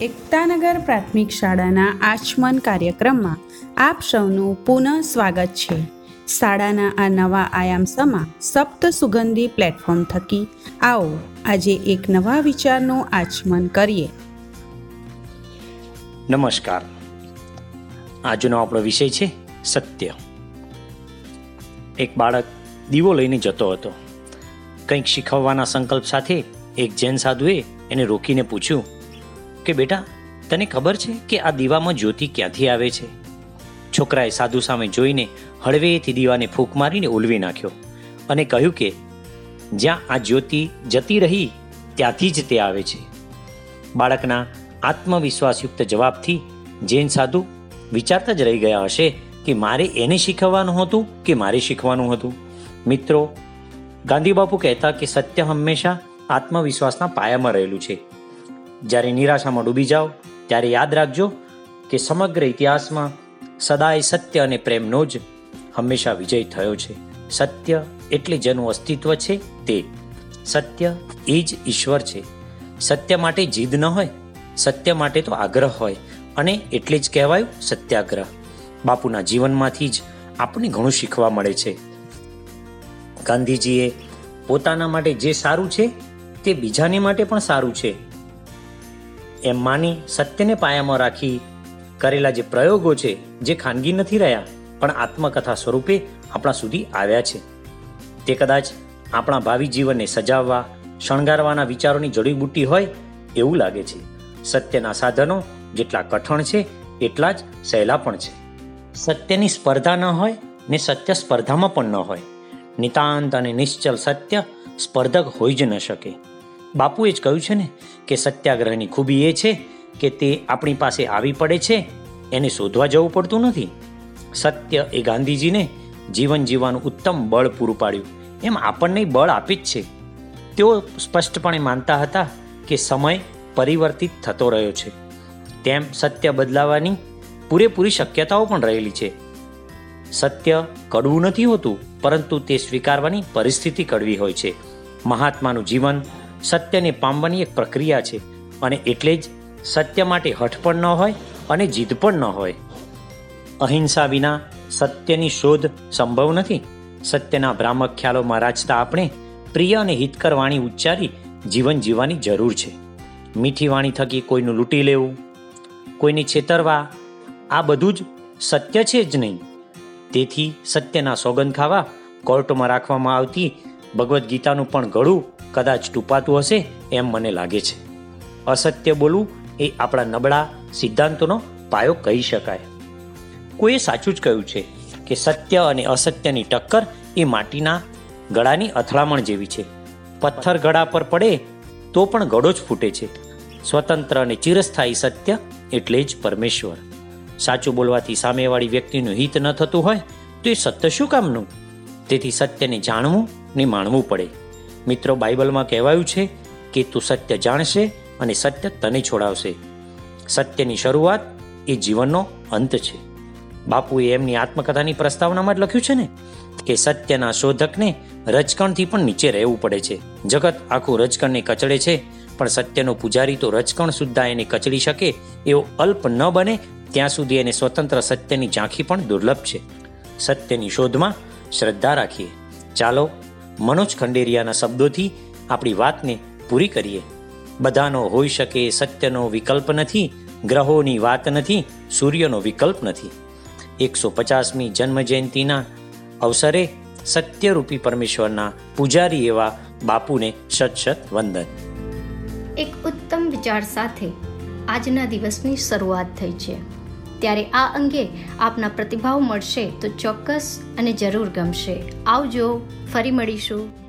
એકતાનગર પ્રાથમિક શાળાના આચમન કાર્યક્રમમાં આપ સૌનું પુનઃ સ્વાગત છે. શાળાના આ નવા આયામ સમા સપ્ત સુગંધી પ્લેટફોર્મ થકી આવો આજે એક નવા વિચારનું આચમન કરીએ. નમસ્કાર. આજનો આપણો વિષય છે સત્ય. એક બાળક દીવો લઈને જતો હતો. કંઈક શીખવવાના સંકલ્પ સાથે એક જૈન સાધુએ એને રોકીને પૂછ્યું કે બેટા, તને ખબર છે કે આ દીવામાં જ્યોતિ ક્યાંથી આવે છે? છોકરાએ સાધુ સામે જોઈને હળવેથી દીવાને ફૂંક મારીને ઉલવી નાખ્યો અને કહ્યું કે, જ્યાં આ જ્યોતિ જતી રહી, ત્યાંથી જ તે આવે છે. બાળકના આત્મવિશ્વાસયુક્ત જવાબથી જૈન સાધુ વિચારતા જ રહી ગયા હશે કે મારે એને શીખવવાનું હતું કે મારે શીખવાનું હતું? મિત્રો, ગાંધીબાપુ કહેતા કે સત્ય હંમેશા આત્મવિશ્વાસના પાયામાં રહેલું છે. જ્યારે નિરાશામાં ડૂબી જાઓ, ત્યારે યાદ રાખજો કે સમગ્ર ઇતિહાસમાં સદાય સત્ય અને પ્રેમનો જ હંમેશા વિજય થયો છે. સત્ય એટલે જેનું અસ્તિત્વ છે તે. સત્ય એ જ ઈશ્વર છે. સત્ય માટે જીદ ન હોય, સત્ય માટે તો આગ્રહ હોય અને એટલે જ કહેવાયું સત્યાગ્રહ. બાપુના જીવનમાંથી જ આપણને ઘણું શીખવા મળે છે. ગાંધીજીએ પોતાના માટે જે સારું છે તે બીજાને માટે પણ સારું છે. એમ માની સત્યને પાયામાં રાખી કરેલા જે પ્રયોગો છે, જે ખાનગી નથી રહ્યા, પણ આત્મકથા સ્વરૂપે આપણા સુધી આવ્યા છે. તે કદાચ આપણા ભાવિ જીવનને સજાવવા, શણગારવાના વિચારોની જડીબુટ્ટી હોય એવું લાગે છે. સત્યના સાધનો જેટલા કઠણ છે, એટલા જ સહેલા પણ છે. સત્યની સ્પર્ધા ન હોય ને સત્ય સ્પર્ધામાં પણ ન હોય. નિતાંત અને નિશ્ચલ સત્ય સ્પર્ધક હોઈ જ ન શકે. બાપુએ જ કહ્યું છે ને કે સત્યાગ્રહની ખૂબી એ છે કે તે આપણી પાસે આવી પડે છે, એને શોધવા જવું પડતું નથી. સત્ય એ ગાંધીજીને જીવન જીવવાનું ઉત્તમ બળ પૂરું પાડ્યું. એમ આપણને બળ આપી જ છે. તેઓ સ્પષ્ટપણે માનતા હતા કે સમય પરિવર્તિત થતો રહ્યો છે. તેમ સત્ય બદલાવાની પૂરેપૂરી શક્યતાઓ પણ રહેલી છે. સત્ય કડવું નથી હોતું, પરંતુ તે સ્વીકારવાની પરિસ્થિતિ કડવી હોય છે. મહાત્માનું જીવન સત્યને પામવાની એક પ્રક્રિયા છે અને એટલે જ સત્ય માટે હઠ પણ ન હોય અને જીદ પણ ન હોય. અહિંસા વિના સત્યની શોધ સંભવ નથી. સત્યના ભ્રામક ખ્યાલોમાં રાચતા આપણે પ્રિય અને હિતકર વાણી ઉચ્ચારી જીવન જીવવાની જરૂર છે. મીઠી વાણી થકી કોઈનું લૂંટી લેવું, કોઈને છેતરવા, આ બધું જ સત્ય છે જ નહીં. તેથી સત્યના સોગંદ ખાવા કોર્ટમાં રાખવામાં આવતી ભગવદ્ ગીતાનું પણ ગળું કદાચ ટૂંપાતું હશે એમ મને લાગે છે. અસત્ય બોલવું એ આપણા નબળા સિદ્ધાંતોનો પાયો કહી શકાય. કોઈએ સાચું જ કહ્યું છે કે સત્ય અને અસત્યની ટક્કર એ માટીના ગળાની અથડામણ જેવી છે. પથ્થર ગળા પર પડે તો પણ ગળો જ ફૂટે છે. સ્વતંત્ર અને ચિરસ્થાયી સત્ય એટલે જ પરમેશ્વર. સાચું બોલવાથી સામેવાળી વ્યક્તિનું હિત ન થતું હોય તો એ સત્ય શું કામનું? તેથી સત્યને જાણવું ને માણવું પડે. મિત્રો, બાઇબલમાં કહેવાયું છે કે તું સત્ય જાણશે અને સત્ય તને છોડાવશે. સત્યની શરૂઆત એ જીવનનો અંત છે. બાપુએ એમની આત્મકથાની પ્રસ્તાવનામાં જ લખ્યું છે ને કે સત્યના શોધકને રજકણથી પણ નીચે રહેવું પડે છે. જગત આખું રજકણને કચડે છે, પણ સત્યનો પૂજારી તો રજકણ સુદ્ધા એને કચડી શકે એવો અલ્પ ન બને, ત્યાં સુધી એને સ્વતંત્ર સત્યની ઝાંખી પણ દુર્લભ છે. સત્યની શોધમાં શ્રદ્ધા રાખીએ. ચાલો મનોજ ખંડેરિયાના શબ્દોથી આપણી વાતને પૂરી કરીએ. બધાનો હોઈ શકે સત્યનો વિકલ્પ નથી, ગ્રહોની વાત નથી, સૂર્યનો વિકલ્પ નથી. એકસો પચાસમી જન્મજયંતિના અવસરે સત્યરૂપી પરમેશ્વરના પૂજારી એવા બાપુને શત શત વંદન. એક ઉત્તમ વિચાર સાથે આજના દિવસની શરૂઆત થઈ છે. ત્યારે આ અંગે આપના પ્રતિભાવ મળશે તો ચોક્કસ અને જરૂર ગમશે. આવજો ફરી મળીશું.